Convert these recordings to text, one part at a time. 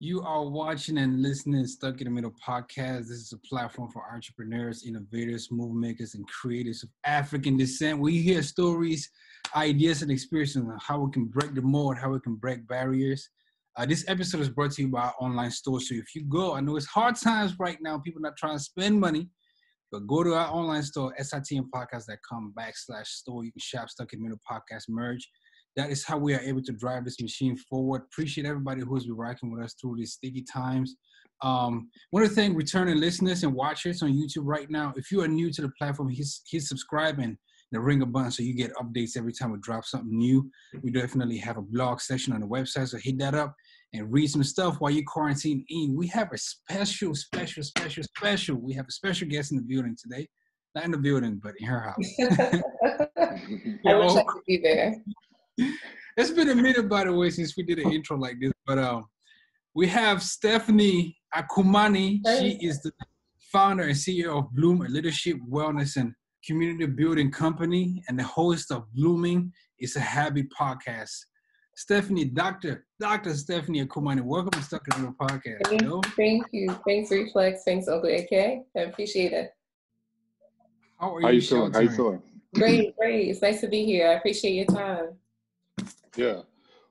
You are watching and listening Stuck in the Middle podcast. This is a platform for entrepreneurs, innovators, movement makers, and creators of African descent. We hear stories, ideas, and experiences on how we can break the mold, how we can break barriers. Uh, this episode is brought to you by our online store. So if you go, I know it's hard times right now, people not trying to spend money, but go to our online store, sitmpodcast.com backslash store. You can shop Stuck in the Middle podcast merge that is how we are able to drive this machine forward. Appreciate everybody who's been rocking with us through these sticky times. Um, want to thank returning listeners and watchers on YouTube right now. If you are new to the platform, hit, hit subscribe and the ring a button so you get updates every time we drop something new. We definitely have a blog section on the website, so hit that up and read some stuff while you quarantine in. We have a special, special, special, special. We have a special guest in the building today. Not in the building, but in her house. I wish I could be there. It's been a minute, by the way, since we did an intro like this. But um, we have Stephanie Akumani. She is the founder and CEO of Bloom, a leadership, wellness, and community building company, and the host of Blooming is a Happy podcast. Stephanie, Doctor, Doctor Stephanie Akumani, welcome to Stuck in the Podcast. Thank, you, thank you. Thanks, Reflex. Thanks, Uncle AK. I appreciate it. How are How you, you feeling? How you feeling? Great, great. It's nice to be here. I appreciate your time. Yeah,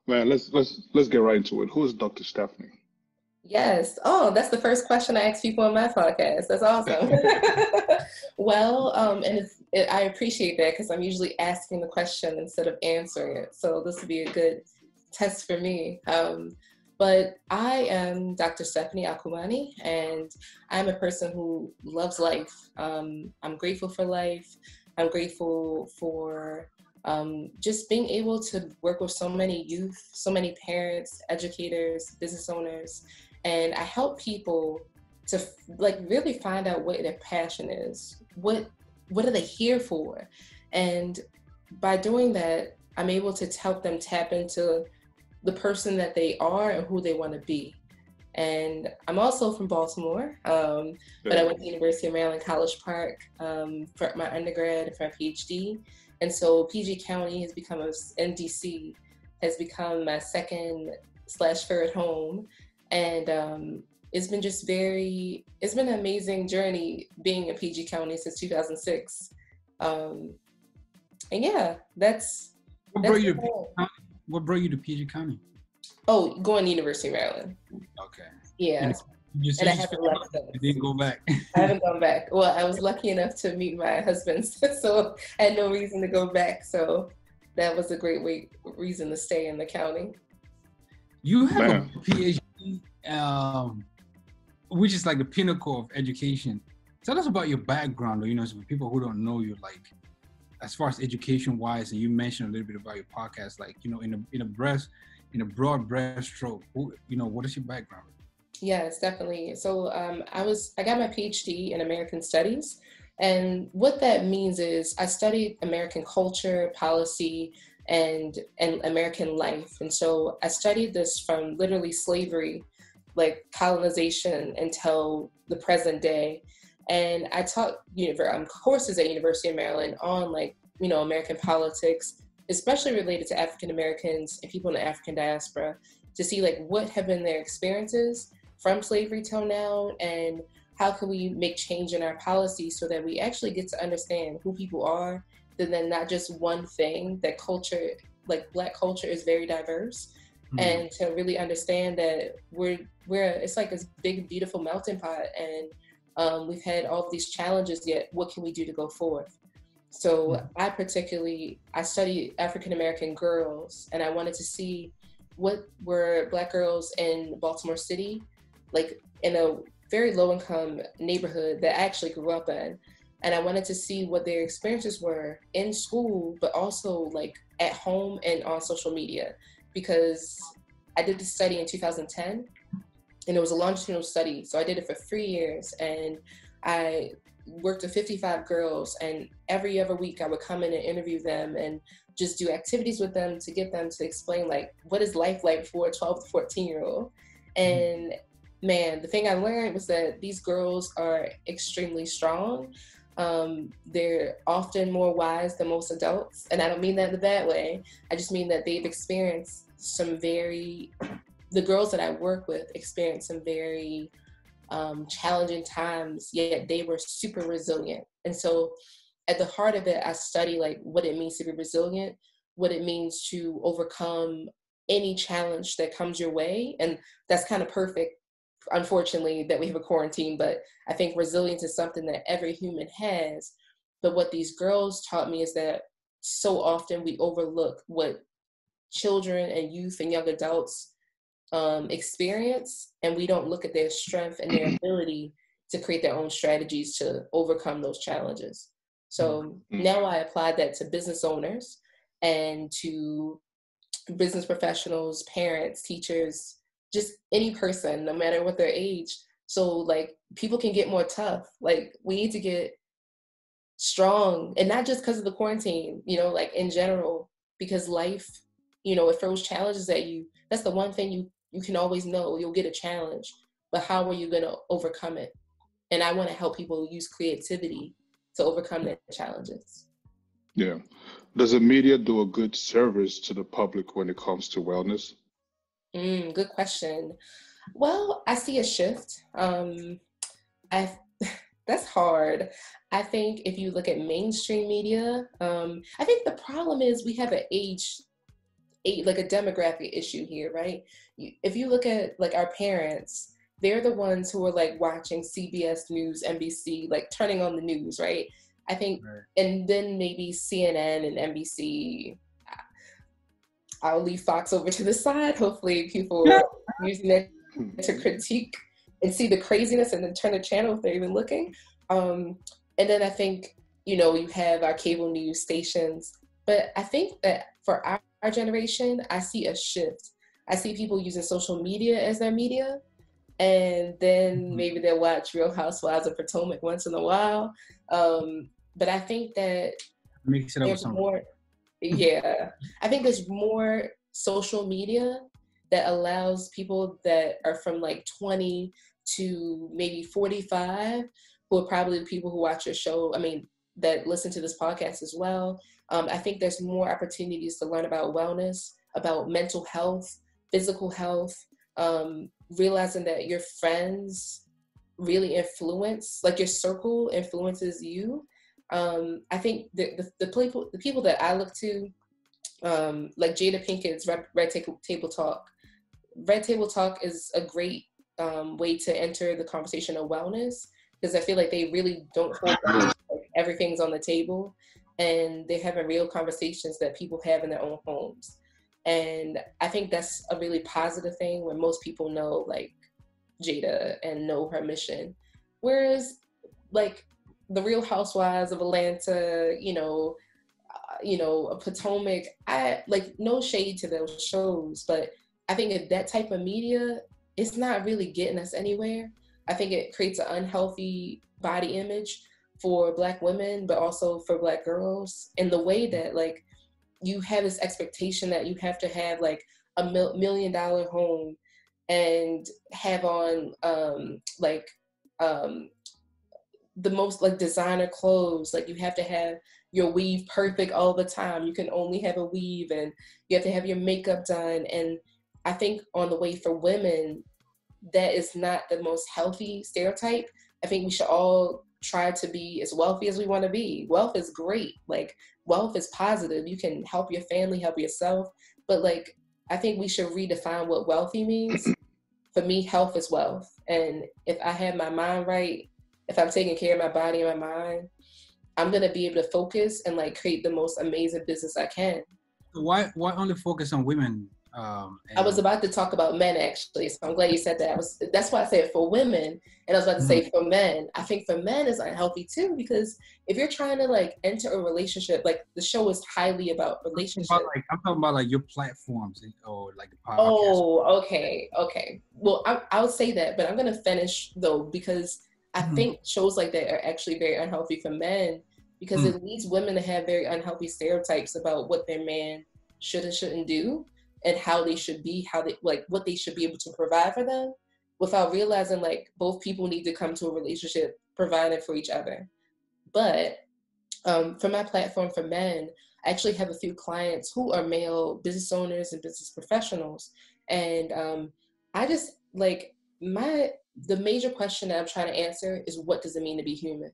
man. Let's let's let's get right into it. Who is Dr. Stephanie? Yes. Oh, that's the first question I ask people on my podcast. That's awesome. well, um, and it, I appreciate that because I'm usually asking the question instead of answering it. So this would be a good test for me. Um, but I am Dr. Stephanie Akumani, and I'm a person who loves life. Um, I'm grateful for life. I'm grateful for um, just being able to work with so many youth, so many parents, educators, business owners, and I help people to like really find out what their passion is. What what are they here for? And by doing that, I'm able to help them tap into the person that they are and who they want to be. And I'm also from Baltimore, um, but I went to University of Maryland College Park um, for my undergrad and for my PhD. And so PG County has become a NDC has become my second slash third home, and um, it's been just very it's been an amazing journey being in PG County since 2006. Um, and yeah, that's what that's brought you to PG County? What brought you to PG County? Oh, going to University of Maryland. Okay. Yeah. And and I haven't left you didn't go back. I haven't gone back. Well, I was lucky enough to meet my husband, so I had no reason to go back. So that was a great way, reason to stay in the county. You have Man. a PhD, um, which is like the pinnacle of education. Tell us about your background, or you know, for people who don't know you, like as far as education wise, and you mentioned a little bit about your podcast, like you know, in a in a breast, in a broad breaststroke, who, you know, what is your background? Yes, definitely. So um, I was I got my PhD in American Studies, and what that means is I studied American culture, policy, and and American life. And so I studied this from literally slavery, like colonization, until the present day. And I taught univer- um, courses at University of Maryland on like you know American politics, especially related to African Americans and people in the African diaspora, to see like what have been their experiences from slavery till now and how can we make change in our policies so that we actually get to understand who people are and then not just one thing that culture like black culture is very diverse Mhm. and to really understand that we're we're it's like this big beautiful melting pot and um, we've had all of these challenges yet what can we do to go forth so Mhm. i particularly i studied african american girls and i wanted to see what were black girls in baltimore city like in a very low income neighborhood that i actually grew up in and i wanted to see what their experiences were in school but also like at home and on social media. Because i did the study in 2010 and it was a longitudinal study so i did it for three years and i worked with 55 girls and every other week i would come in and interview them and just do activities with them to get them to explain like what is life like for a 12 to 14 year old? Mm-hmm. And man the thing i learned was that these girls are extremely strong um, they're often more wise than most adults and i don't mean that in a bad way i just mean that they've experienced some very the girls that I work with experience some very um, challenging times, yet they were super resilient. And so at the heart of it, I study like what it means to be resilient, what it means to overcome any challenge that comes your way. And that's kind of perfect, unfortunately, that we have a quarantine, but I think resilience is something that every human has. But what these girls taught me is that so often we overlook what children and youth and young adults um, experience, and we don't look at their strength and their ability to create their own strategies to overcome those challenges. So mm-hmm. now I applied that to business owners and to business professionals, parents, teachers, just any person, no matter what their age. So like people can get more tough. Like we need to get strong and not just because of the quarantine, you know, like in general, because life, you know, it throws challenges at you. That's the one thing you you can always know you'll get a challenge, but how are you to overcome it? And I want to help people use creativity to overcome their challenges. Yeah. Does the media do a good service to the public when it comes to wellness? Mm, good question. Well, I see a shift. Um, I that's hard. I think if you look at mainstream media, um, I think the problem is we have an age a, like a demographic issue here, right? If you look at like our parents, they're the ones who are like watching CBS News, NBC, like turning on the news, right? I think, right. and then maybe CNN and NBC. I'll leave Fox over to the side. Hopefully, people are using it to critique and see the craziness and then turn the channel if they're even looking. Um, and then I think, you know, you have our cable news stations. But I think that for our our generation, I see a shift. I see people using social media as their media, and then mm-hmm. maybe they'll watch Real Housewives of Potomac once in a while. Um, but I think that Mix it up there's more. Yeah, I think there's more social media that allows people that are from like 20 to maybe 45, who are probably the people who watch your show. I mean, that listen to this podcast as well. Um, I think there's more opportunities to learn about wellness, about mental health, physical health, um, realizing that your friends really influence, like your circle influences you. Um, I think the, the, the, people, the people that I look to, um, like Jada Pinkett's Red, Red Table, Talk, Red Table Talk is a great um, way to enter the conversation of wellness because I feel like they really don't hold. Like everything's on the table and they're having real conversations that people have in their own homes. And I think that's a really positive thing when most people know like Jada and know her mission. Whereas like the Real Housewives of Atlanta, you know, uh, you know, Potomac, I like no shade to those shows, but I think that type of media, it's not really getting us anywhere. I think it creates an unhealthy body image for black women but also for black girls in the way that like you have this expectation that you have to have like a mil- million dollar home and have on um like um the most like designer clothes like you have to have your weave perfect all the time you can only have a weave and you have to have your makeup done and i think on the way for women that is not the most healthy stereotype i think we should all try to be as wealthy as we want to be. Wealth is great. Like wealth is positive. You can help your family, help yourself. But like I think we should redefine what wealthy means. For me, health is wealth. And if I have my mind right, if I'm taking care of my body and my mind, I'm gonna be able to focus and like create the most amazing business I can. Why why only focus on women um, I was about to talk about men actually, so I'm glad you said that. I was that's why I said for women, and I was about to say mm-hmm. for men. I think for men is unhealthy too because if you're trying to like enter a relationship, like the show is highly about relationships. I'm, like, I'm talking about like your platforms or like the podcast. Oh, okay, okay. Well, I, I'll say that, but I'm gonna finish though because I mm-hmm. think shows like that are actually very unhealthy for men because mm-hmm. it leads women to have very unhealthy stereotypes about what their man should and shouldn't do and how they should be, how they like what they should be able to provide for them without realizing like both people need to come to a relationship providing for each other. But um, for my platform for men, I actually have a few clients who are male business owners and business professionals. And um, I just like my the major question that I'm trying to answer is what does it mean to be human?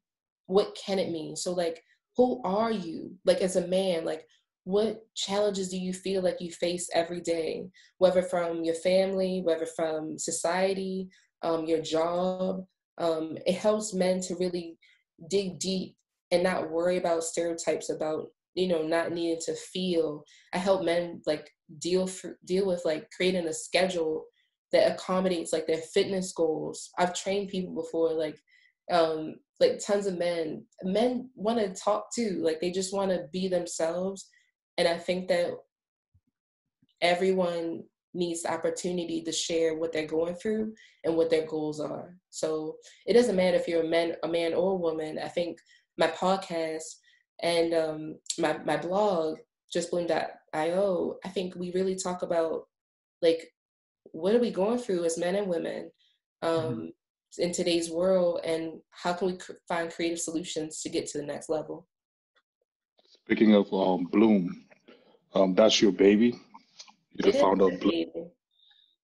What can it mean? So like who are you? Like as a man, like what challenges do you feel like you face every day, whether from your family, whether from society, um, your job? Um, it helps men to really dig deep and not worry about stereotypes about you know not needing to feel. I help men like deal for, deal with like creating a schedule that accommodates like their fitness goals. I've trained people before, like um, like tons of men. Men want to talk too, like they just want to be themselves. And I think that everyone needs the opportunity to share what they're going through and what their goals are. So it doesn't matter if you're a man, a man or a woman. I think my podcast and um, my my blog, justbloom.io, I think we really talk about like what are we going through as men and women um, mm-hmm. in today's world, and how can we cr- find creative solutions to get to the next level? Speaking of um, Bloom, um, that's your baby. You're the founder of Bloom. Baby.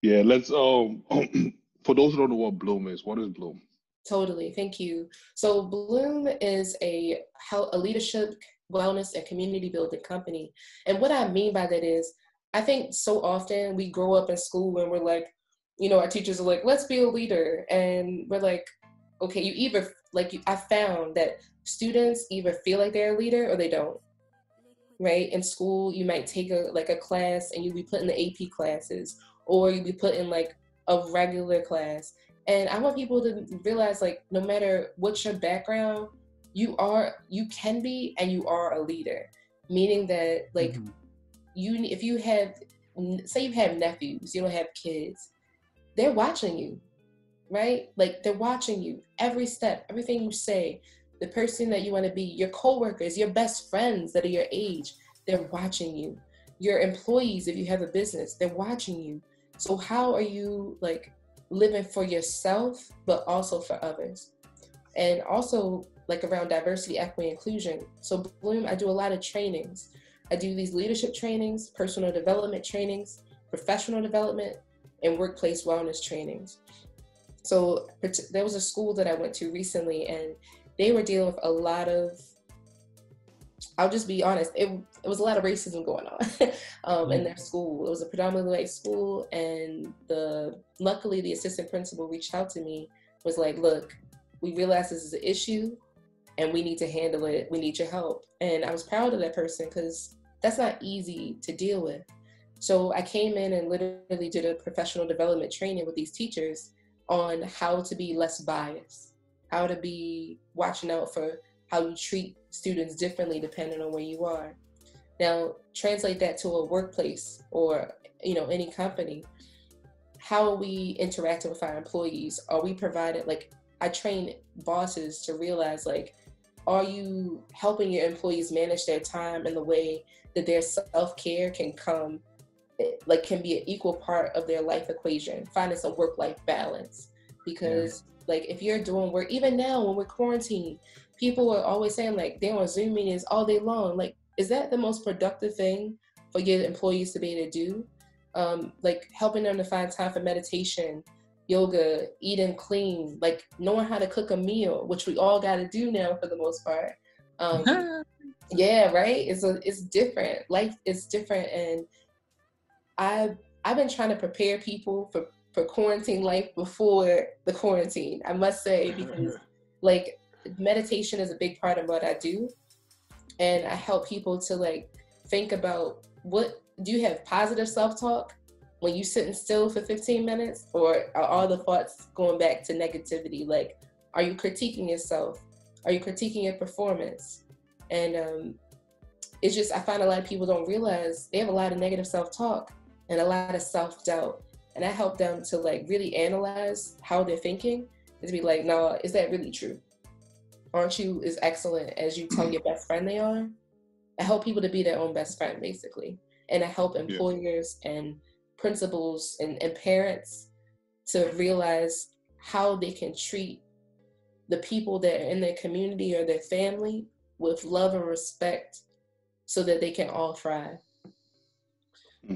Yeah, let's um for those who don't know what Bloom is, what is Bloom? Totally, thank you. So Bloom is a health, a leadership, wellness, and community building company, and what I mean by that is I think so often we grow up in school and we're like, you know, our teachers are like, let's be a leader. And we're like, okay, you either, like, I found that students either feel like they're a leader or they don't. Right? In school, you might take a like a class and you'll be put in the AP classes, or you'll be put in like a regular class. And I want people to realize like no matter what your background, you are you can be and you are a leader. Meaning that like mm-hmm you if you have say you have nephews, you don't have kids, they're watching you, right? Like they're watching you every step, everything you say, the person that you want to be, your coworkers, your best friends that are your age, they're watching you. Your employees, if you have a business, they're watching you. So how are you like living for yourself, but also for others? And also like around diversity, equity, inclusion. So Bloom, I do a lot of trainings I do these leadership trainings, personal development trainings, professional development, and workplace wellness trainings. So there was a school that I went to recently, and they were dealing with a lot of. I'll just be honest. It, it was a lot of racism going on um, in mm. their school. It was a predominantly white school, and the luckily the assistant principal reached out to me. Was like, look, we realize this is an issue and we need to handle it. We need your help. And I was proud of that person because that's not easy to deal with. So I came in and literally did a professional development training with these teachers on how to be less biased, how to be watching out for how you treat students differently depending on where you are. Now, translate that to a workplace or you know any company. How are we interacting with our employees? Are we provided like I train bosses to realize like are you helping your employees manage their time in the way that their self-care can come like can be an equal part of their life equation finding some work-life balance? Because yeah. like if you're doing work even now when we're quarantined people are always saying like they're on zoom meetings all day long. Like is that the most productive thing for your employees to be able to do? Um, like helping them to find time for meditation yoga, eating clean, like knowing how to cook a meal, which we all got to do now for the most part. Um, yeah, right. It's a, it's different. Life is different, and I I've been trying to prepare people for for quarantine life before the quarantine. I must say because like meditation is a big part of what I do, and I help people to like think about what do you have positive self talk when you sitting still for 15 minutes? Or are all the thoughts going back to negativity? Like are you critiquing yourself? Are you critiquing your performance? And um, it's just i find a lot of people don't realize they have a lot of negative self-talk and a lot of self-doubt. And i help them to like really analyze how they're thinking and to be like no is that really true? Aren't you as excellent as you tell your best friend they are? I help people to be their own best friend basically. And i help employers yeah. and principals and, and parents to realize how they can treat the people that are in their community or their family with love and respect so that they can all thrive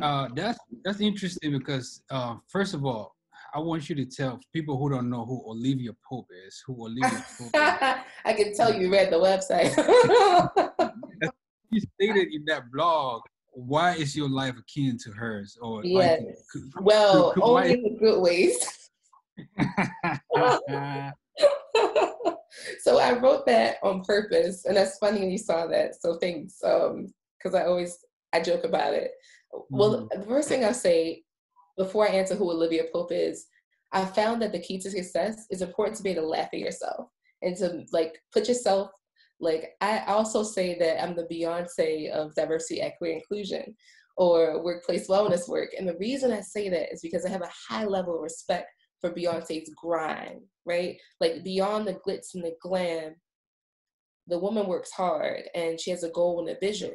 uh, that's that's interesting because uh, first of all I want you to tell people who don't know who Olivia Pope is, who Olivia Pope is. I can tell you read the website. you stated in that blog, why is your life akin to hers? Or yes. Like, could, well, could, only in good ways. so I wrote that on purpose, and that's funny when you saw that. So thanks, because um, I always I joke about it. Well, mm-hmm. the first thing I say before I answer who Olivia Pope is, I found that the key to success is important to be able to laugh at yourself and to like put yourself like I also say that I'm the Beyonce of diversity, equity, inclusion or workplace wellness work. And the reason I say that is because I have a high level of respect for Beyonce's grind, right? Like beyond the glitz and the glam, the woman works hard and she has a goal and a vision.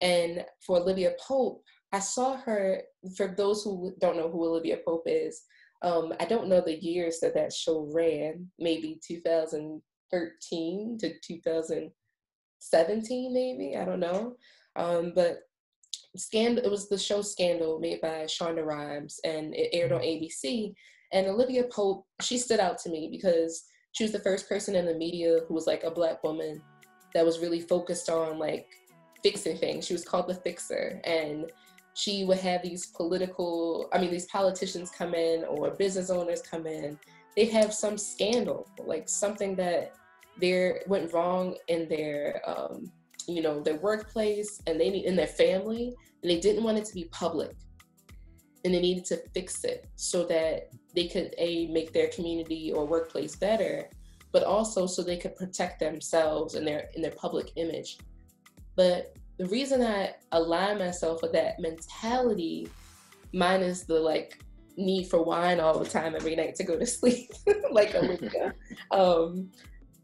And for Olivia Pope, I saw her, for those who don't know who Olivia Pope is, um, I don't know the years that that show ran, maybe 2013 to 2017, maybe, I don't know. Um, but Scandal, it was the show Scandal made by Shonda Rhimes and it aired on ABC. And Olivia Pope, she stood out to me because she was the first person in the media who was like a black woman that was really focused on like fixing things. She was called the fixer. And she would have these political, I mean, these politicians come in or business owners come in. They have some scandal, like something that there went wrong in their, um, you know, their workplace and they need in their family, and they didn't want it to be public, and they needed to fix it so that they could a make their community or workplace better, but also so they could protect themselves and their in their public image. But the reason I align myself with that mentality, minus the like need for wine all the time every night to go to sleep, like Olivia, um,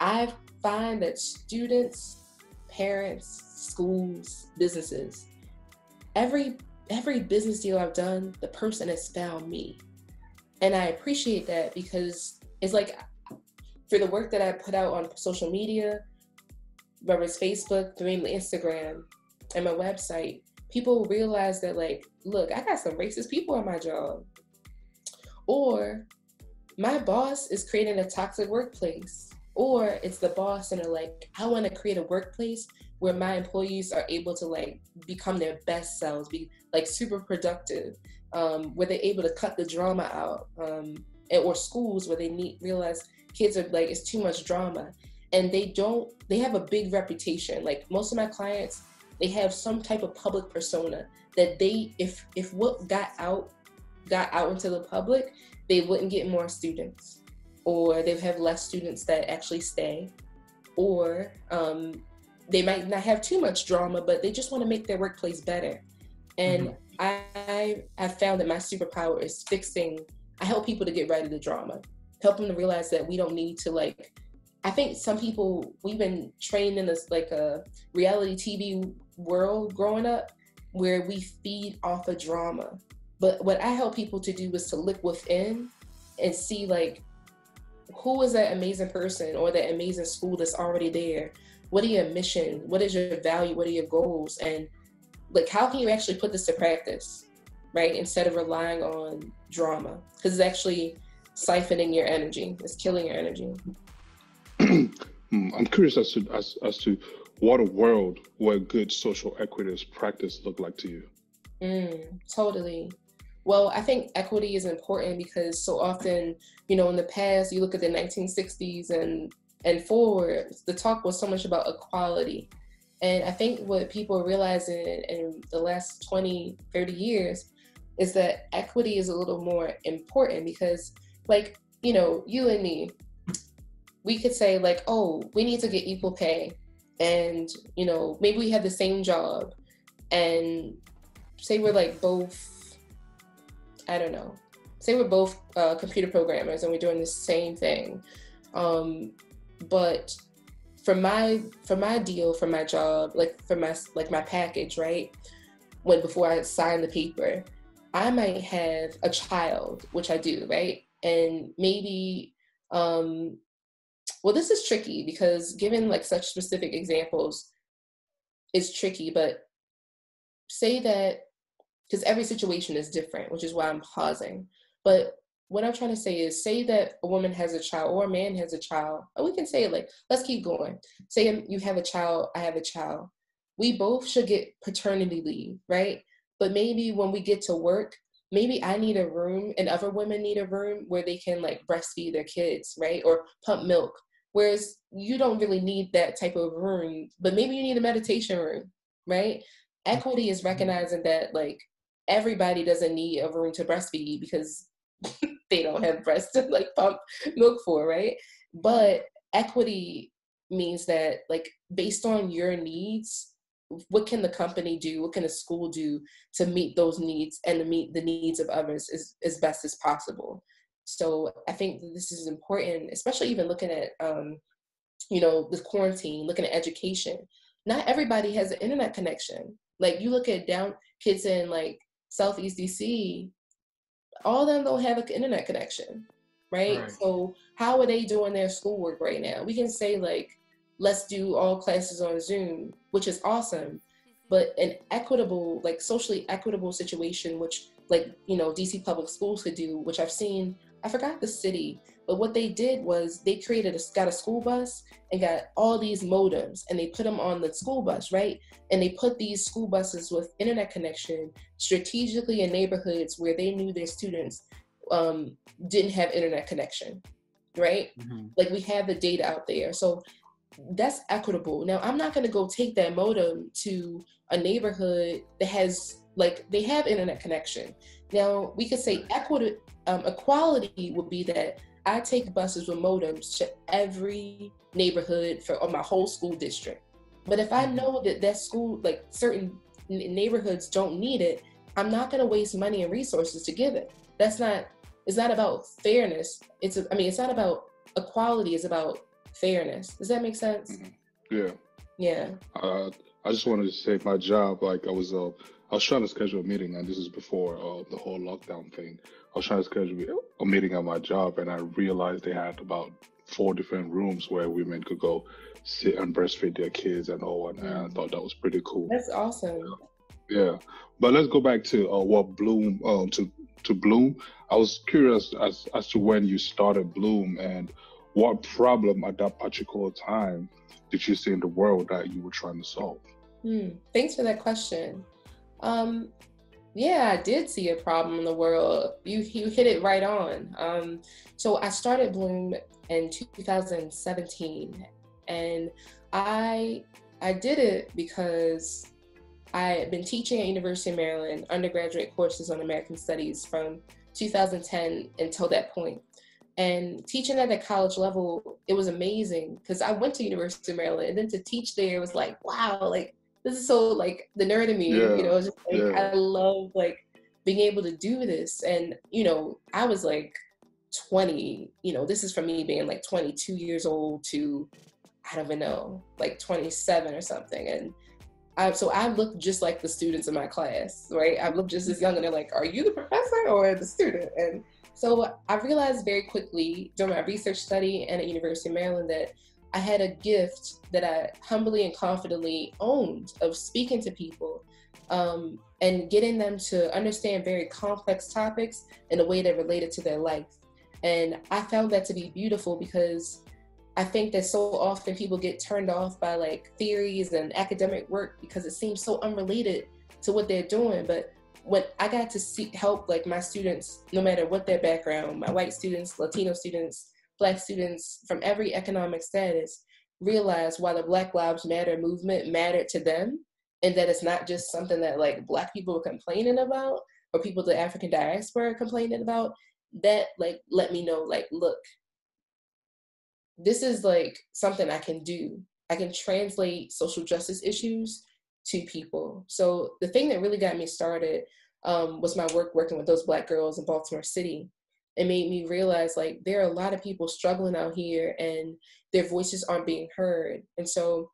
I find that students, parents, schools, businesses, every every business deal I've done, the person has found me. And I appreciate that because it's like for the work that I put out on social media, whether it's Facebook, mainly Instagram, and my website, people realize that like, look, I got some racist people on my job. Or my boss is creating a toxic workplace. Or it's the boss and they're like, I want to create a workplace where my employees are able to like become their best selves, be like super productive, um, where they're able to cut the drama out, um, or schools where they need realize kids are like it's too much drama, and they don't they have a big reputation. Like most of my clients, they have some type of public persona that they if if what got out got out into the public, they wouldn't get more students, or they'd have less students that actually stay, or um, they might not have too much drama, but they just want to make their workplace better. And mm-hmm. I have found that my superpower is fixing. I help people to get rid of the drama, help them to realize that we don't need to like. I think some people we've been trained in this like a reality TV world growing up where we feed off of drama. But what I help people to do is to look within and see like who is that amazing person or that amazing school that's already there? What are your mission? What is your value? What are your goals? And like how can you actually put this to practice right instead of relying on drama? Because it's actually siphoning your energy. It's killing your energy. I'm curious as to as, as to what a world where good social equity is practice look like to you. Mm, totally well i think equity is important because so often you know in the past you look at the 1960s and and forward, the talk was so much about equality. And I think what people are realizing in the last 20, 30 years is that equity is a little more important because, like, you know, you and me, we could say, like, oh, we need to get equal pay. And, you know, maybe we have the same job. And say we're like both, I don't know, say we're both uh, computer programmers and we're doing the same thing. Um, but for my for my deal for my job like for my like my package right when before i sign the paper i might have a child which i do right and maybe um well this is tricky because given like such specific examples it's tricky but say that because every situation is different which is why i'm pausing but what I'm trying to say is say that a woman has a child or a man has a child, or we can say it like, let's keep going. Say you have a child, I have a child. We both should get paternity leave, right? But maybe when we get to work, maybe I need a room and other women need a room where they can like breastfeed their kids, right? Or pump milk. Whereas you don't really need that type of room, but maybe you need a meditation room, right? Equity is mm-hmm. recognizing that like everybody doesn't need a room to breastfeed because they don't have breasts to like pump milk for, right? But equity means that like based on your needs, what can the company do? What can a school do to meet those needs and to meet the needs of others as, as best as possible? So I think this is important, especially even looking at um, you know, the quarantine, looking at education. Not everybody has an internet connection. Like you look at down kids in like Southeast DC, all of them don't have an internet connection, right? right? So how are they doing their schoolwork right now? We can say like, let's do all classes on Zoom, which is awesome, but an equitable, like socially equitable situation, which like you know DC public schools could do, which I've seen. I forgot the city, but what they did was they created a got a school bus and got all these modems and they put them on the school bus, right? And they put these school buses with internet connection strategically in neighborhoods where they knew their students um, didn't have internet connection, right? Mm-hmm. Like we have the data out there, so that's equitable. Now I'm not going to go take that modem to a neighborhood that has like they have internet connection. Now we could say equity um, equality would be that I take buses with modems to every neighborhood for my whole school district. But if I mm-hmm. know that that school, like certain neighborhoods don't need it, I'm not going to waste money and resources to give it. That's not. It's not about fairness. It's. A, I mean, it's not about equality. It's about fairness. Does that make sense? Mm-hmm. Yeah. Yeah. Uh, I just wanted to say my job. Like I was, uh, I was trying to schedule a meeting, and this is before uh, the whole lockdown thing. I was trying to schedule a meeting at my job, and I realized they had about four different rooms where women could go sit and breastfeed their kids and all, and I thought that was pretty cool. That's awesome. Yeah, yeah. but let's go back to uh, what Bloom um, to to Bloom. I was curious as as to when you started Bloom and what problem at that particular time did you see in the world that you were trying to solve? Hmm. Thanks for that question. Um, yeah, I did see a problem in the world. You you hit it right on. Um, so I started Bloom in 2017, and I I did it because I had been teaching at University of Maryland undergraduate courses on American Studies from 2010 until that point. And teaching at the college level, it was amazing because I went to University of Maryland, and then to teach there was like, wow, like this is so like the nerd in me, yeah. you know, just like yeah. I love like being able to do this. And, you know, I was like 20, you know, this is from me being like 22 years old to I don't even know, like 27 or something. And I, so I look just like the students in my class, right? I look just as young, and they're like, "Are you the professor or the student?" And so I realized very quickly during my research study and at University of Maryland that I had a gift that I humbly and confidently owned of speaking to people um, and getting them to understand very complex topics in a way that related to their life. And I found that to be beautiful because I think that so often people get turned off by like theories and academic work because it seems so unrelated to what they're doing. But when I got to help like my students, no matter what their background, my white students, Latino students, Black students from every economic status realize why the Black Lives Matter movement mattered to them and that it's not just something that like Black people were complaining about or people the African diaspora complaining about. That like let me know like look, this is like something I can do. I can translate social justice issues to people. So the thing that really got me started um, was my work working with those Black girls in Baltimore City it made me realize like there are a lot of people struggling out here and their voices aren't being heard. And so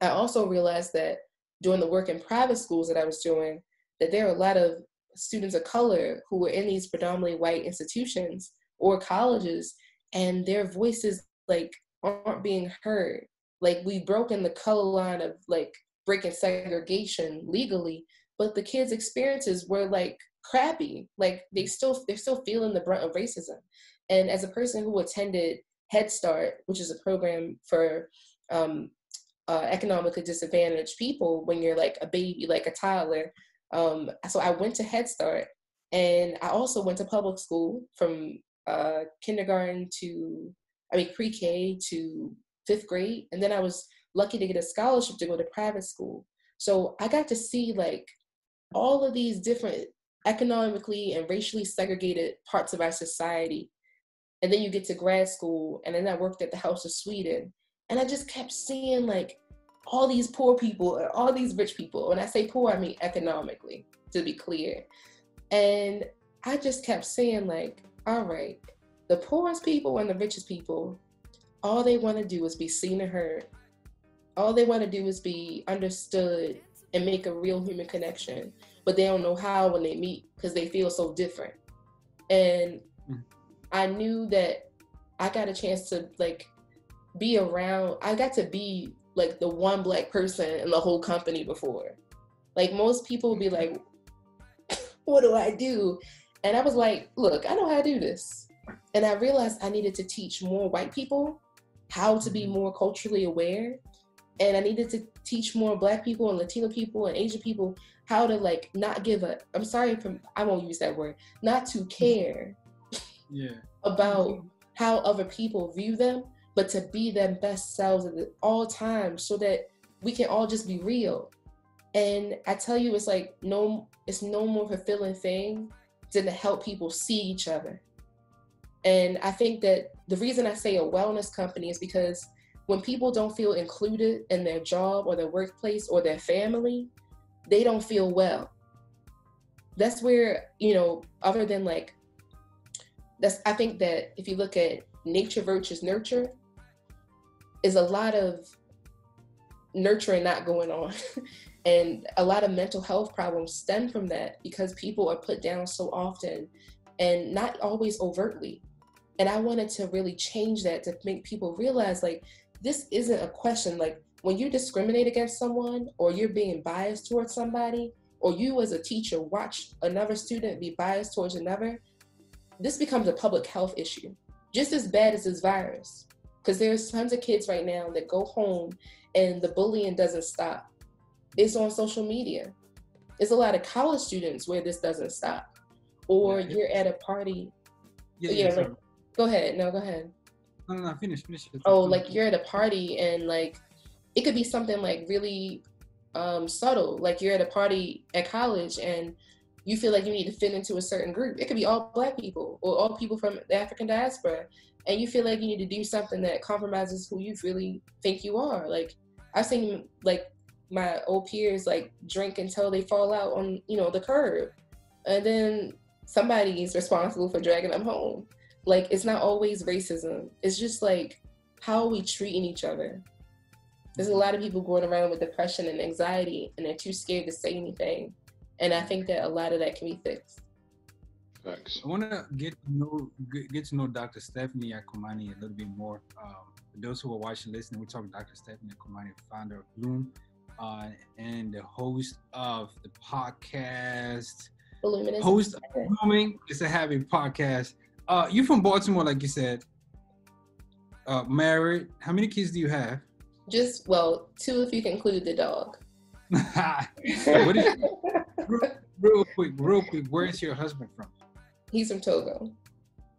I also realized that doing the work in private schools that I was doing, that there are a lot of students of color who were in these predominantly white institutions or colleges and their voices like aren't being heard. Like we've broken the color line of like breaking segregation legally, but the kids' experiences were like crappy. Like they still they're still feeling the brunt of racism. And as a person who attended Head Start, which is a program for um, uh, economically disadvantaged people when you're like a baby, like a toddler. Um, so I went to Head Start, and I also went to public school from uh, kindergarten to, I mean, pre-K to fifth grade, and then I was lucky to get a scholarship to go to private school. So I got to see like all of these different economically and racially segregated parts of our society. And then you get to grad school, and then I worked at the House of Sweden, and I just kept seeing like all these poor people and all these rich people. When I say poor, I mean economically, to be clear. And I just kept saying, like, all right, the poorest people and the richest people, all they want to do is be seen and heard. All they want to do is be understood and make a real human connection. But they don't know how when they meet because they feel so different. And mm. I knew that I got a chance to like be around, I got to be like the one black person in the whole company before. Like most people would be like, what do I do? And I was like, look, I know how to do this. And I realized I needed to teach more white people how to be mm-hmm. more culturally aware. And I needed to teach more black people and Latino people and Asian people how to like not give a I'm sorry for I won't use that word, not to mm-hmm. care yeah. about mm-hmm. how other people view them but to be their best selves at all times so that we can all just be real. And I tell you, it's like no, it's no more fulfilling thing than to help people see each other. And I think that the reason I say a wellness company is because when people don't feel included in their job or their workplace or their family, they don't feel well. That's where, you know, other than like, that's, I think that if you look at nature versus nurture, is a lot of nurturing not going on. and a lot of mental health problems stem from that because people are put down so often and not always overtly. And I wanted to really change that to make people realize like this isn't a question like when you discriminate against someone or you're being biased towards somebody or you as a teacher watch another student be biased towards another, this becomes a public health issue just as bad as this virus because there's tons of kids right now that go home and the bullying doesn't stop. It's on social media. There's a lot of college students where this doesn't stop. Or yeah, you're at a party. Yeah, yeah, like, go ahead. No, go ahead. No, no, no, finish, finish. Oh, like you're at a party and like it could be something like really um, subtle. Like you're at a party at college and you feel like you need to fit into a certain group. It could be all black people or all people from the African diaspora and you feel like you need to do something that compromises who you really think you are. Like I've seen like my old peers like drink until they fall out on you know the curb, and then somebody is responsible for dragging them home. Like it's not always racism. It's just like how are we treating each other? There's a lot of people going around with depression and anxiety, and they're too scared to say anything. And I think that a lot of that can be fixed. Thanks. I want to get know get to know Dr. Stephanie Akumani a little bit more. Um, for those who are watching, listening, we're talking Dr. Stephanie Akumani, founder of Bloom, uh, and the host of the podcast. Illuminous host of Blooming is a happy podcast. Uh, you're from Baltimore, like you said. Uh, married. How many kids do you have? Just well, two if you can include the dog. what is, real, real quick, real quick. Where is your husband from? He's from Togo.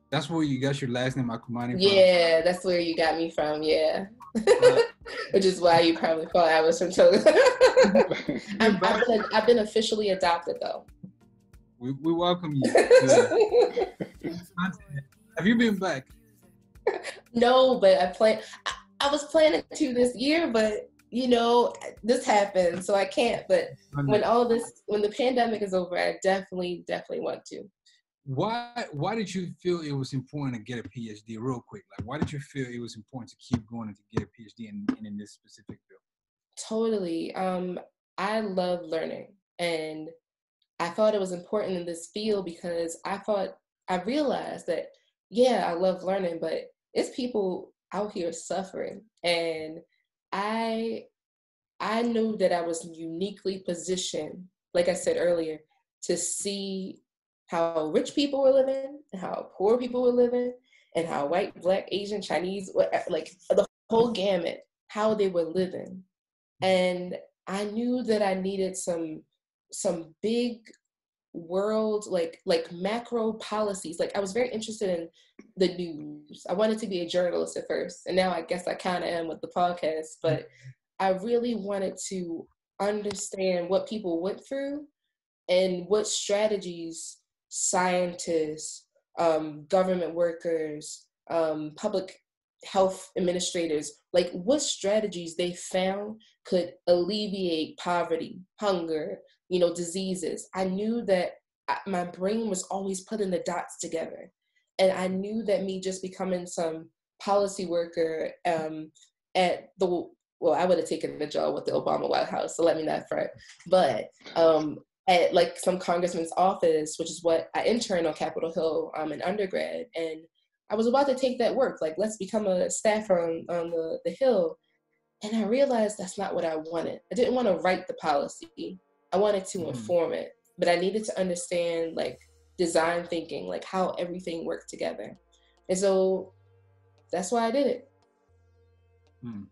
That's where you got your last name, Akumani. From. Yeah, that's where you got me from. Yeah, which is why you probably thought I was from Togo. i have been, I've been officially adopted though. We, we welcome you. Have you been back? No, but I plan. I, I was planning to this year, but you know this happened, so I can't. But when all this, when the pandemic is over, I definitely, definitely want to why why did you feel it was important to get a PhD real quick? Like why did you feel it was important to keep going and to get a PhD in, in, in this specific field? Totally. Um, I love learning and I thought it was important in this field because I thought I realized that yeah, I love learning, but it's people out here suffering and I I knew that I was uniquely positioned, like I said earlier, to see how rich people were living, how poor people were living, and how white, black, Asian, Chinese, like the whole gamut, how they were living. And I knew that I needed some some big world like like macro policies. Like i was very interested in the news. I wanted to be a journalist at first and now i guess i kind of am with the podcast but i really wanted to understand what people went through and what strategies scientists um, government workers um, public health administrators like what strategies they found could alleviate poverty hunger you know, diseases. I knew that my brain was always putting the dots together. And I knew that me just becoming some policy worker um, at the, well, I would have taken the job with the Obama White House, so let me not fret. But um, at like some congressman's office, which is what I interned on Capitol Hill um, in undergrad. And I was about to take that work, like let's become a staffer on, on the, the Hill. And I realized that's not what I wanted. I didn't want to write the policy. I wanted to mm-hmm. inform it, but I needed to understand like design thinking, like how everything worked together. And so that's why I did it. Hmm.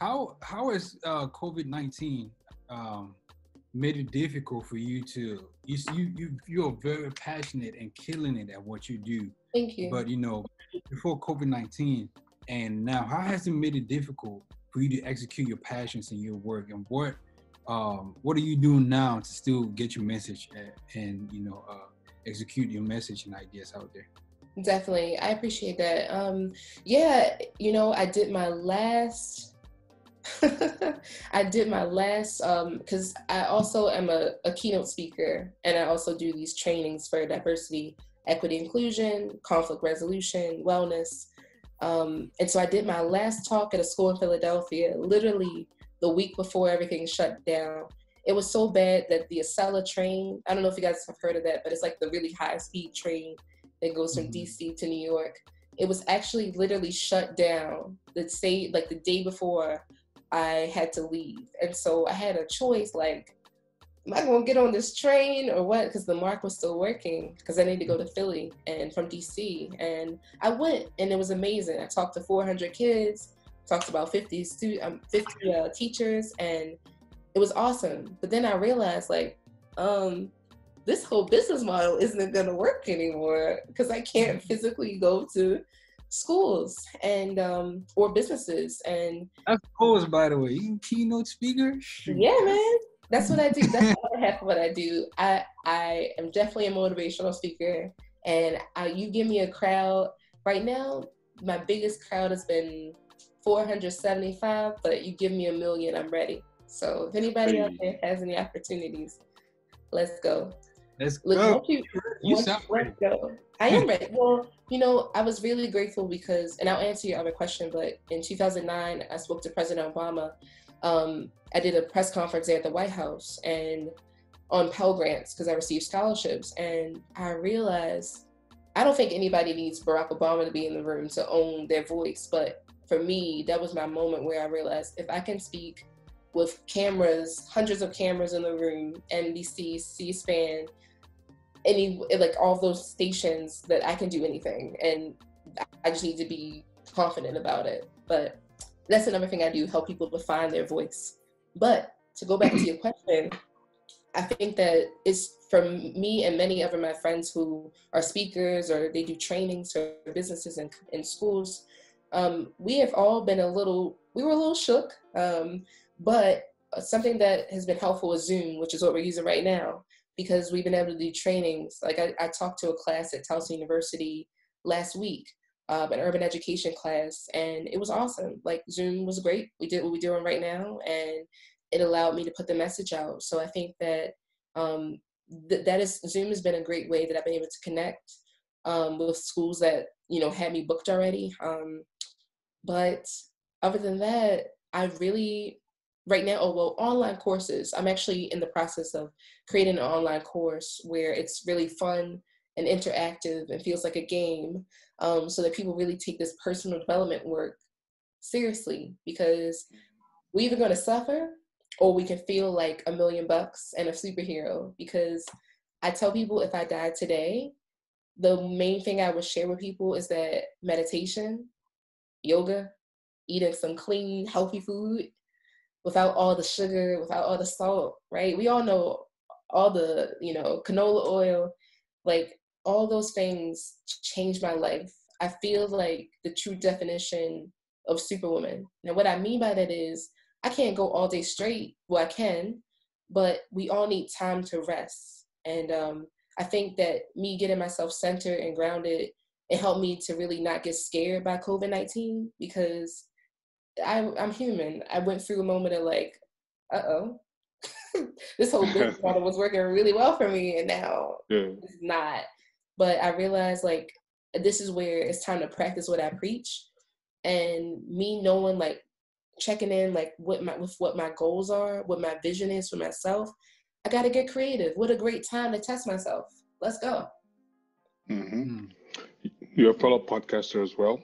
How how is uh, COVID nineteen um, made it difficult for you to you you you you're very passionate and killing it at what you do. Thank you. But you know, before COVID nineteen and now, how has it made it difficult for you to execute your passions in your work, and what um, what are you doing now to still get your message and, and you know uh, execute your message and ideas out there? Definitely, I appreciate that. Um, yeah, you know, I did my last. I did my last because um, I also am a, a keynote speaker and I also do these trainings for diversity, equity, inclusion, conflict resolution, wellness. Um, and so I did my last talk at a school in Philadelphia literally the week before everything shut down. It was so bad that the Acela train, I don't know if you guys have heard of that, but it's like the really high speed train that goes from mm-hmm. DC to New York. It was actually literally shut down the say like the day before I had to leave. And so I had a choice like, am I gonna get on this train or what? Because the mark was still working because I need to go to Philly and from DC. And I went and it was amazing. I talked to 400 kids talked about 50 student, um, 50 uh, teachers, and it was awesome. But then I realized, like, um, this whole business model isn't going to work anymore because I can't mm-hmm. physically go to schools and um, or businesses. And of course, by the way, you keynote speaker. Yeah, man. That's what I do. That's half of what I do. I I am definitely a motivational speaker, and I, you give me a crowd. Right now, my biggest crowd has been 475, but you give me a million, I'm ready. So if anybody out there has any opportunities, let's go. Let's Look, go. You, you sound let's go. I am ready. Well, you know, I was really grateful because, and I'll answer your other question, but in 2009, I spoke to President Obama. Um, I did a press conference there at the White House and on Pell Grants because I received scholarships. And I realized I don't think anybody needs Barack Obama to be in the room to own their voice, but for me, that was my moment where I realized if I can speak with cameras, hundreds of cameras in the room, NBC, C-SPAN, any like all those stations, that I can do anything, and I just need to be confident about it. But that's another thing I do: help people to find their voice. But to go back to your question, I think that it's for me and many of my friends who are speakers or they do trainings for businesses and in schools um, we have all been a little, we were a little shook, um, but something that has been helpful is Zoom, which is what we're using right now, because we've been able to do trainings. Like I, I talked to a class at Towson University last week, uh, an urban education class, and it was awesome. Like Zoom was great. We did what we're doing right now, and it allowed me to put the message out. So I think that um, th- that is Zoom has been a great way that I've been able to connect um, with schools that you know had me booked already. Um, but other than that, I really right now, oh well, online courses. I'm actually in the process of creating an online course where it's really fun and interactive and feels like a game, um, so that people really take this personal development work seriously because we're either going to suffer or we can feel like a million bucks and a superhero because I tell people if I died today, the main thing I would share with people is that meditation, yoga, eating some clean, healthy food without all the sugar, without all the salt, right? We all know all the, you know, canola oil, like all those things changed my life. I feel like the true definition of superwoman. Now, what I mean by that is I can't go all day straight. Well, I can, but we all need time to rest. And um, I think that me getting myself centered and grounded, it helped me to really not get scared by COVID 19 because I, I'm human. I went through a moment of like, uh oh, this whole business model was working really well for me, and now yeah. it's not. But I realized like this is where it's time to practice what I preach, and me knowing like checking in like what my with what my goals are, what my vision is for myself. I got to get creative. What a great time to test myself. Let's go. Mm-hmm. You're a fellow podcaster as well,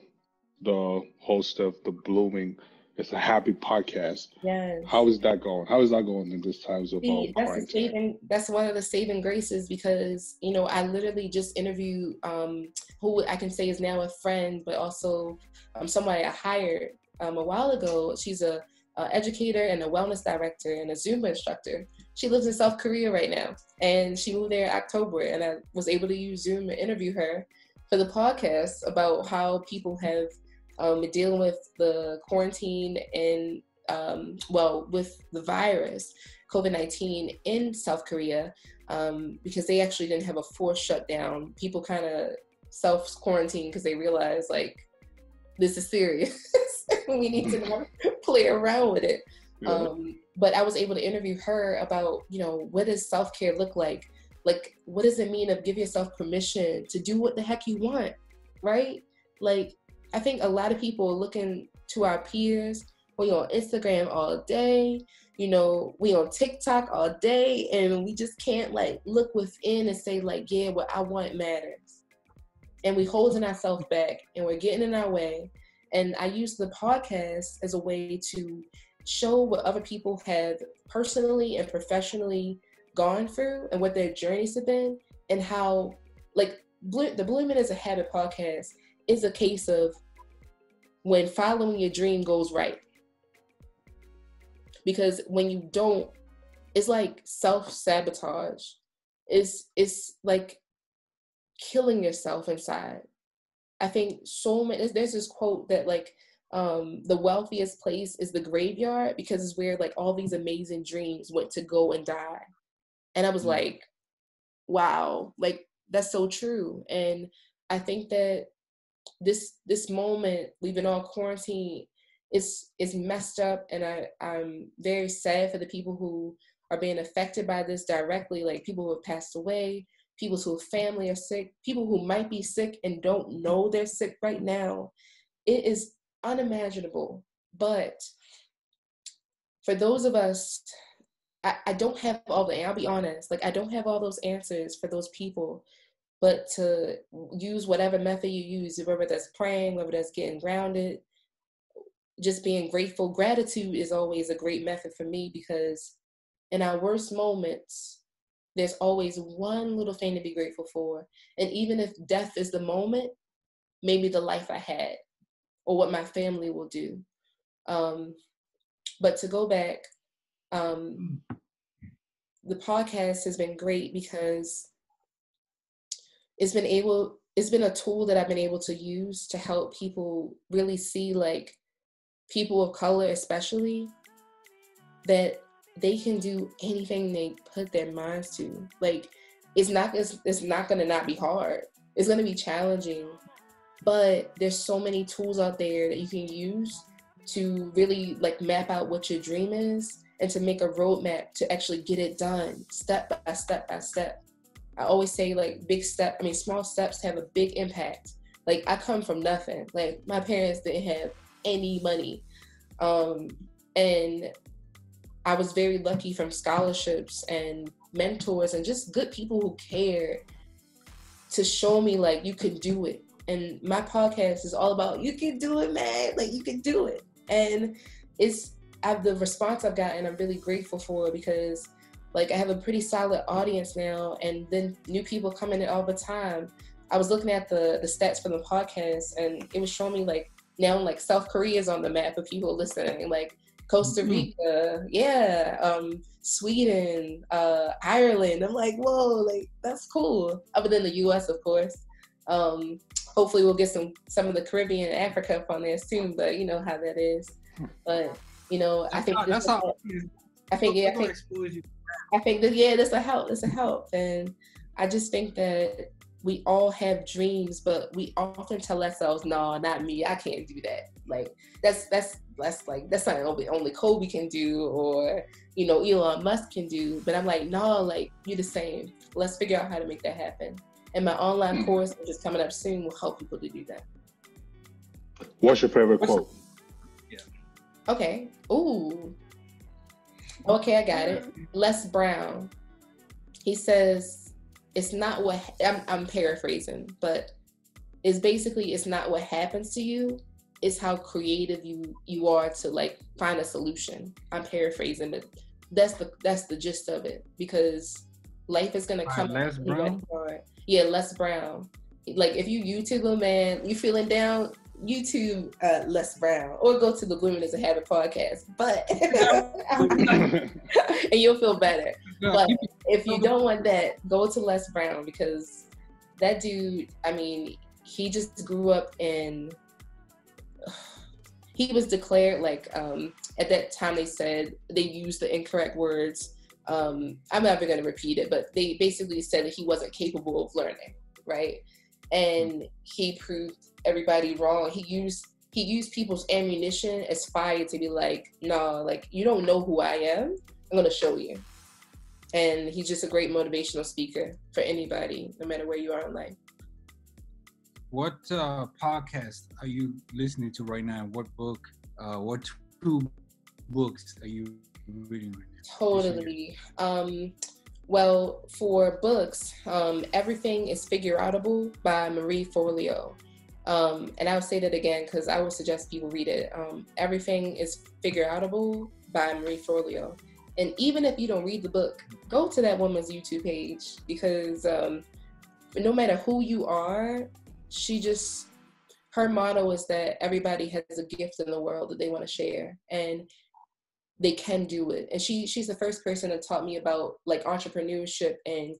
the host of the Blooming is a Habit podcast. Yes. How is that going? How is that going in this times of See, that's quarantine? saving. That's one of the saving graces because you know I literally just interviewed um, who I can say is now a friend, but also um, somebody I hired um, a while ago. She's a, a educator and a wellness director and a Zumba instructor. She lives in South Korea right now, and she moved there in October. And I was able to use Zoom to interview her for the podcast about how people have um, dealing with the quarantine and um, well, with the virus, COVID 19 in South Korea, um, because they actually didn't have a forced shutdown. People kind of self quarantine because they realized, like, this is serious. we need to not play around with it. Um, but I was able to interview her about, you know, what does self care look like? Like, what does it mean of give yourself permission to do what the heck you want? Right? Like, I think a lot of people are looking to our peers. We on Instagram all day, you know, we on TikTok all day, and we just can't like look within and say like, yeah, what I want matters. And we holding ourselves back, and we're getting in our way. And I use the podcast as a way to show what other people have personally and professionally gone through, and what their journeys have been, and how like the Blue Blooming is a Habit podcast is a case of when following your dream goes right. Because when you don't, it's like self sabotage. It's it's like killing yourself inside. I think so many. There's this quote that like um, the wealthiest place is the graveyard because it's where like all these amazing dreams went to go and die. And I was mm-hmm. like, wow, like that's so true. And I think that this this moment we've been on quarantine is is messed up and I, I'm very sad for the people who are being affected by this directly, like people who have passed away, people whose family are sick, people who might be sick and don't know they're sick right now. It is unimaginable. But for those of us, I, I don't have all the I'll be honest, like I don't have all those answers for those people but to use whatever method you use, whether that's praying, whether that's getting grounded, just being grateful. Gratitude is always a great method for me because in our worst moments, there's always one little thing to be grateful for. And even if death is the moment, maybe the life I had or what my family will do. Um, but to go back, um, the podcast has been great because it's been able it's been a tool that I've been able to use to help people really see like people of color especially that they can do anything they put their minds to. Like it's not it's, it's not gonna not be hard. It's gonna be challenging, but there's so many tools out there that you can use to really like map out what your dream is and to make a roadmap to actually get it done step by step by step. I always say like big step, I mean small steps have a big impact. Like I come from nothing. Like my parents didn't have any money. Um and I was very lucky from scholarships and mentors and just good people who care to show me like you can do it. And my podcast is all about you can do it, man. Like you can do it. And it's I've the response I've gotten I'm really grateful for because Like I have a pretty solid audience now, and then new people coming in all the time. I was looking at the the stats for the podcast, and it was showing me like now like South Korea is on the map of people listening, like Costa Mhm. Rica, yeah, um, Sweden, uh, Ireland. I'm like, whoa, like that's cool. Other than the U.S., of course. Um, hopefully, we'll get some some of the Caribbean and Africa up on there soon. But you know how that is. But you know, I think how, this that's will how. help. I think yeah, I think. I think that yeah, this a help. This a help, and I just think that we all have dreams, but we often tell ourselves, "No, not me. I can't do that." Like that's that's that's like that's not only only Kobe can do, or you know Elon Musk can do. But I'm like, no, like you're the same. Let's figure out how to make that happen. And my online Hmm. course, which is coming up soon, will help people to do that. What's your favorite What's the- quote? Okay. Ooh. Okay, I got it. Les Brown. He says it's not what I'm, I'm paraphrasing, but it's basically it's not what happens to you, it's how creative you you are to like find a solution. I'm paraphrasing, but that's the that's the gist of it because life is gonna come. Les Brown? Yeah, Les Brown. Like if you YouTube a man, you feeling down, YouTube uh, Les Brown or go to the and have a podcast. But and you'll feel better. But if you don't want that, go to Les Brown because that dude, I mean, he just grew up in he was declared like um at that time they said they used the incorrect words. Um I'm never gonna repeat it, but they basically said that he wasn't capable of learning, right? And he proved everybody wrong. He used he used people's ammunition as fire to be like, no, like you don't know who I am. I'm gonna show you. And he's just a great motivational speaker for anybody, no matter where you are in life. What uh, podcast are you listening to right now? What book? Uh, what two books are you reading right now? Totally. Um, well, for books, um, everything is figure outable by Marie Forleo. Um, and I'll say that again because I would suggest people read it. Um, everything is figure outable by Marie Forleo. And even if you don't read the book, go to that woman's YouTube page because um, no matter who you are, she just her motto is that everybody has a gift in the world that they want to share and they can do it and she she's the first person that taught me about like entrepreneurship and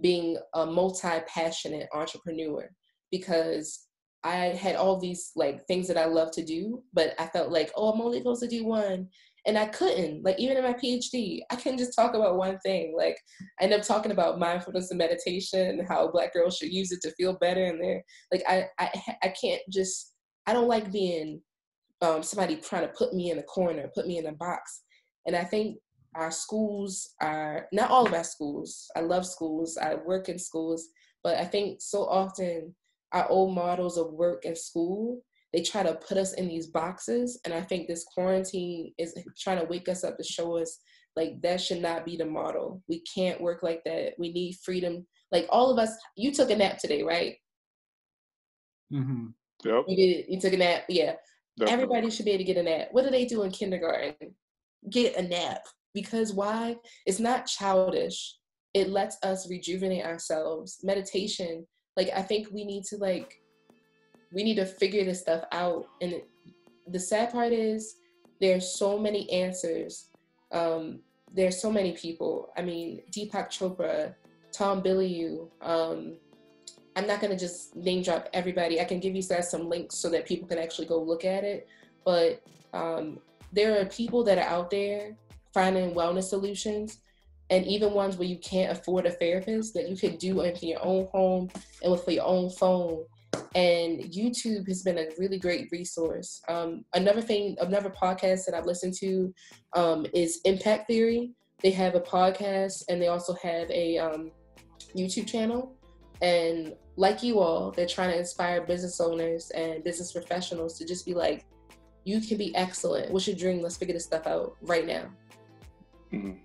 being a multi-passionate entrepreneur because i had all these like things that i love to do but i felt like oh i'm only supposed to do one and i couldn't like even in my phd i couldn't just talk about one thing like i ended up talking about mindfulness and meditation and how black girls should use it to feel better and they're like i i, I can't just i don't like being um, somebody trying to put me in a corner, put me in a box. And I think our schools are not all of our schools. I love schools. I work in schools, but I think so often our old models of work and school they try to put us in these boxes. And I think this quarantine is trying to wake us up to show us like that should not be the model. We can't work like that. We need freedom. Like all of us, you took a nap today, right? Mm-hmm. Yep. You did. You took a nap. Yeah. definitely. Everybody should be able to get a nap. What do they do in kindergarten? Get a nap. Because why? It's not childish. It lets us rejuvenate ourselves. Meditation, like I think we need to like we need to figure this stuff out. And the sad part is there's so many answers. Um, there's so many people. I mean, Deepak Chopra, Tom Bilyeu. Um, I'm not gonna just name drop everybody. I can give you guys some links so that people can actually go look at it. But um, there are people that are out there finding wellness solutions, and even ones where you can't afford a therapist that you can do in your own home and with your own phone. And YouTube has been a really great resource. Um, another thing, another podcast that I've listened to um, is Impact Theory. They have a podcast and they also have a um, YouTube channel. And like you all, they're trying to inspire business owners and business professionals to just be like, you can be excellent. What's your dream? Let's figure this stuff out right now. Mhm.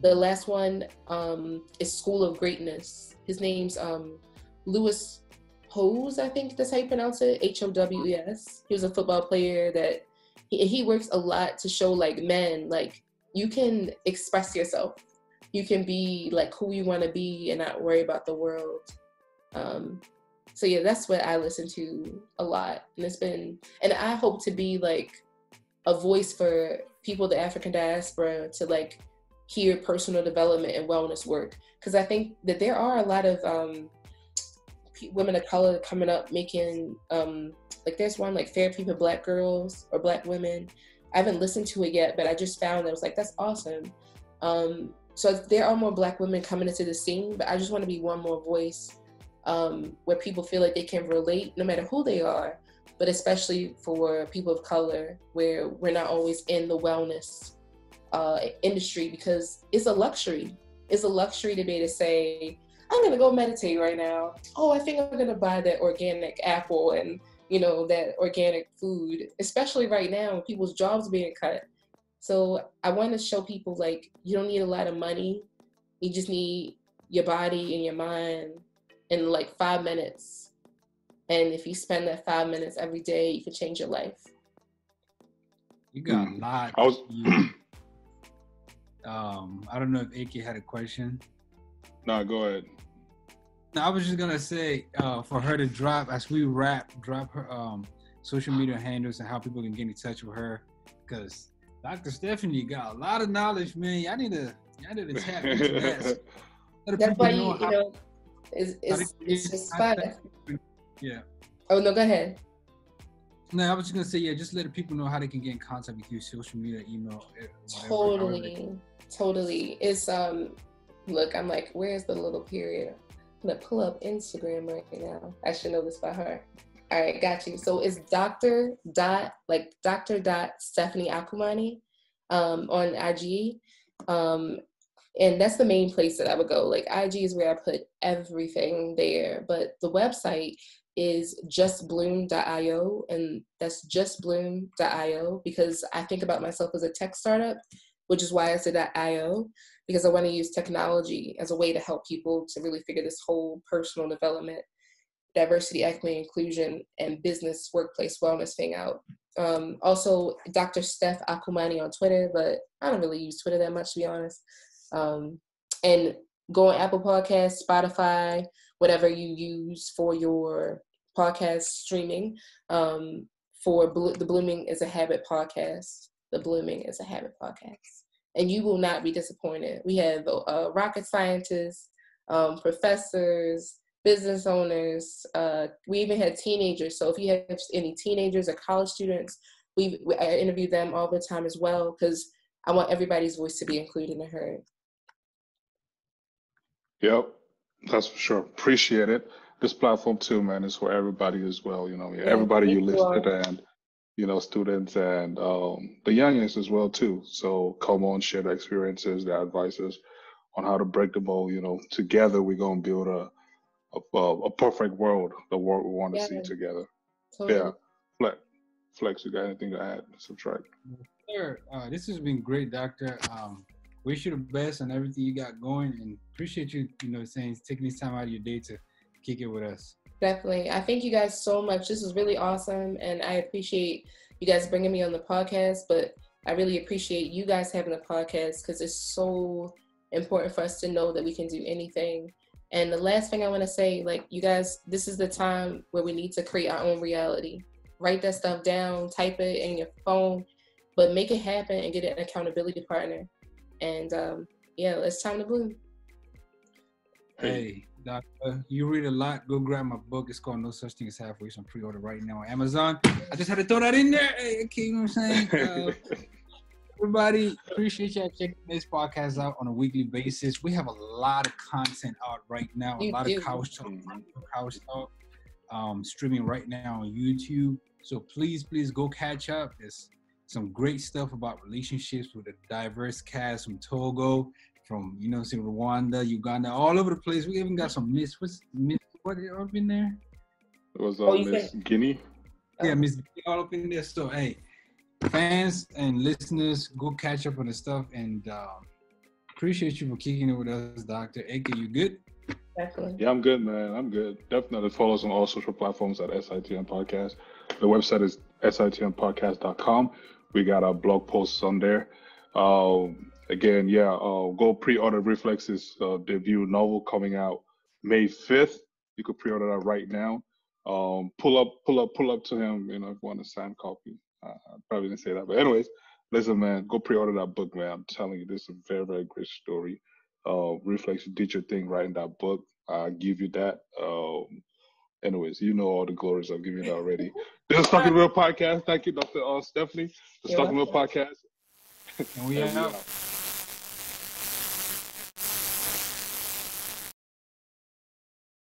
The last one um, is School of Greatness. His name's um, Lewis Howes, I think that's how you pronounce it. H O W E S. He was a football player that he, he works a lot to show like men like you can express yourself. you can be like who you want to be and not worry about the world. Um, so yeah, that's what I listen to a lot, and it's been, and I hope to be like a voice for people the African diaspora to like hear personal development and wellness work because I think that there are a lot of um, women of color coming up making um, like there's one like therapy for black girls or black women. I haven't listened to it yet, but I just found that I was like that's awesome. Um, so there are more black women coming into the scene, but I just want to be one more voice um, where people feel like they can relate no matter who they are, but especially for people of color where we're not always in the wellness uh, industry because it's a luxury. It's a luxury to be able to say, I'm gonna go meditate right now. Oh, I think I'm gonna buy that organic apple and you know that organic food, especially right now when people's jobs being cut. So I want to show people like you don't need a lot of money. You just need your body and your mind in like five minutes. And if you spend that five minutes every day, you can change your life. You got a lot. I was. Um, I don't know if AK had a question. No, go ahead. No, I was just gonna say uh, for her to drop as we wrap, drop her um, social media handles and how people can get in touch with her, because Dr. Stephanie got a lot of knowledge, man. Y'all need to, y'all need to tap into that. That's why you, you know, it's, it's, it's just fun. Yeah. Oh no, go ahead. No, I was just gonna say, yeah, just let people know how they can get in contact with you, social media, email. Eh, whatever, totally, totally. It's um, look, I'm like, where's the little period? I'm gonna pull up Instagram right now. I should know this by heart. All right, got you. So it's Doctor Dot like Doctor Dot Stephanie Akumani um, on IG, um, and that's the main place that I would go. Like IG is where I put everything there, but the website is justbloom.io, and that's justbloom.io because I think about myself as a tech startup, which is why I said .io because I want to use technology as a way to help people to really figure this whole personal development, diversity, equity, inclusion, and business workplace wellness thing out. Um, also, Dr. Steph Akumani on Twitter, but I don't really use Twitter that much to be honest. Um, and go on Apple Podcasts, Spotify, whatever you use for your podcast streaming. Um, for Blo- the Blooming is a Habit podcast. The Blooming is a Habit podcast. And you will not be disappointed. We have uh, rocket scientists, um, professors, business owners. Uh, we even had teenagers. So if you have any teenagers or college students, we, we I interview them all the time as well because I want everybody's voice to be included and heard. Yep, that's for sure. Appreciate it. This platform too, man, is for everybody as well. You know, yeah, everybody you listed to and you know, students and um, the youngest as well too. So come on, share the experiences, the advices on how to break the mold. You know, together we're gonna build a a, a perfect world, the world we want to yeah. see together. Totally. Yeah, Flex, Flex, you got anything to add? Subtract. Sure. Uh, this has been great, Doctor. Um, wish you the best on everything you got going, and appreciate you, you know, saying taking this time out of your day to kick it with us. Definitely. I thank you guys so much. This was really awesome. And I appreciate you guys bringing me on the podcast, but I really appreciate you guys having the podcast because it's so important for us to know that we can do anything. And the last thing I want to say, like, you guys, this is the time where we need to create our own reality. Write that stuff down, type it in your phone, but make it happen and get an accountability partner. And um, yeah, it's time to bloom. Hey, doctor, you read a lot. Go grab my book. It's called No Such Thing as Halfway. It's on pre-order right now on Amazon. I just had to throw that in there. Hey, okay, you know what I'm saying? Uh, everybody, appreciate y'all checking this podcast out on a weekly basis. We have a lot of content out right now. A lot of couch talk, couch talk, um, streaming right now on YouTube. So please, please go catch up. There's some great stuff about relationships with a diverse cast from Togo, from you know, see Rwanda, Uganda, all over the place. We even got some Miss what's Miss what up in there? It was uh, oh, Miss Guinea. Yeah, Miss Guinea all up in there. So hey, fans and listeners, go catch up on the stuff and um, appreciate you for kicking it with us, Doctor. AK, you good? Definitely. Yeah, I'm good, man. I'm good. Definitely follow us on all social platforms at SITM Podcast. The website is sitmpodcast.com. We got our blog posts on there. Um, again, yeah, uh, go pre-order Reflex's uh, debut novel coming out May fifth. You could pre-order that right now. Um, pull up, pull up, pull up to him. You know, if you want a signed copy. Uh, I probably didn't say that, but anyways, listen, man, go pre-order that book, man. I'm telling you, this is a very, very great story. Uh, Reflex, you did your thing writing that book. I give you that. Um, anyways, you know all the glories. I've given you that already. This is Talking Real Podcast. Thank you, Dr. Uh, Stephanie. The Talking Real Podcast. And we out.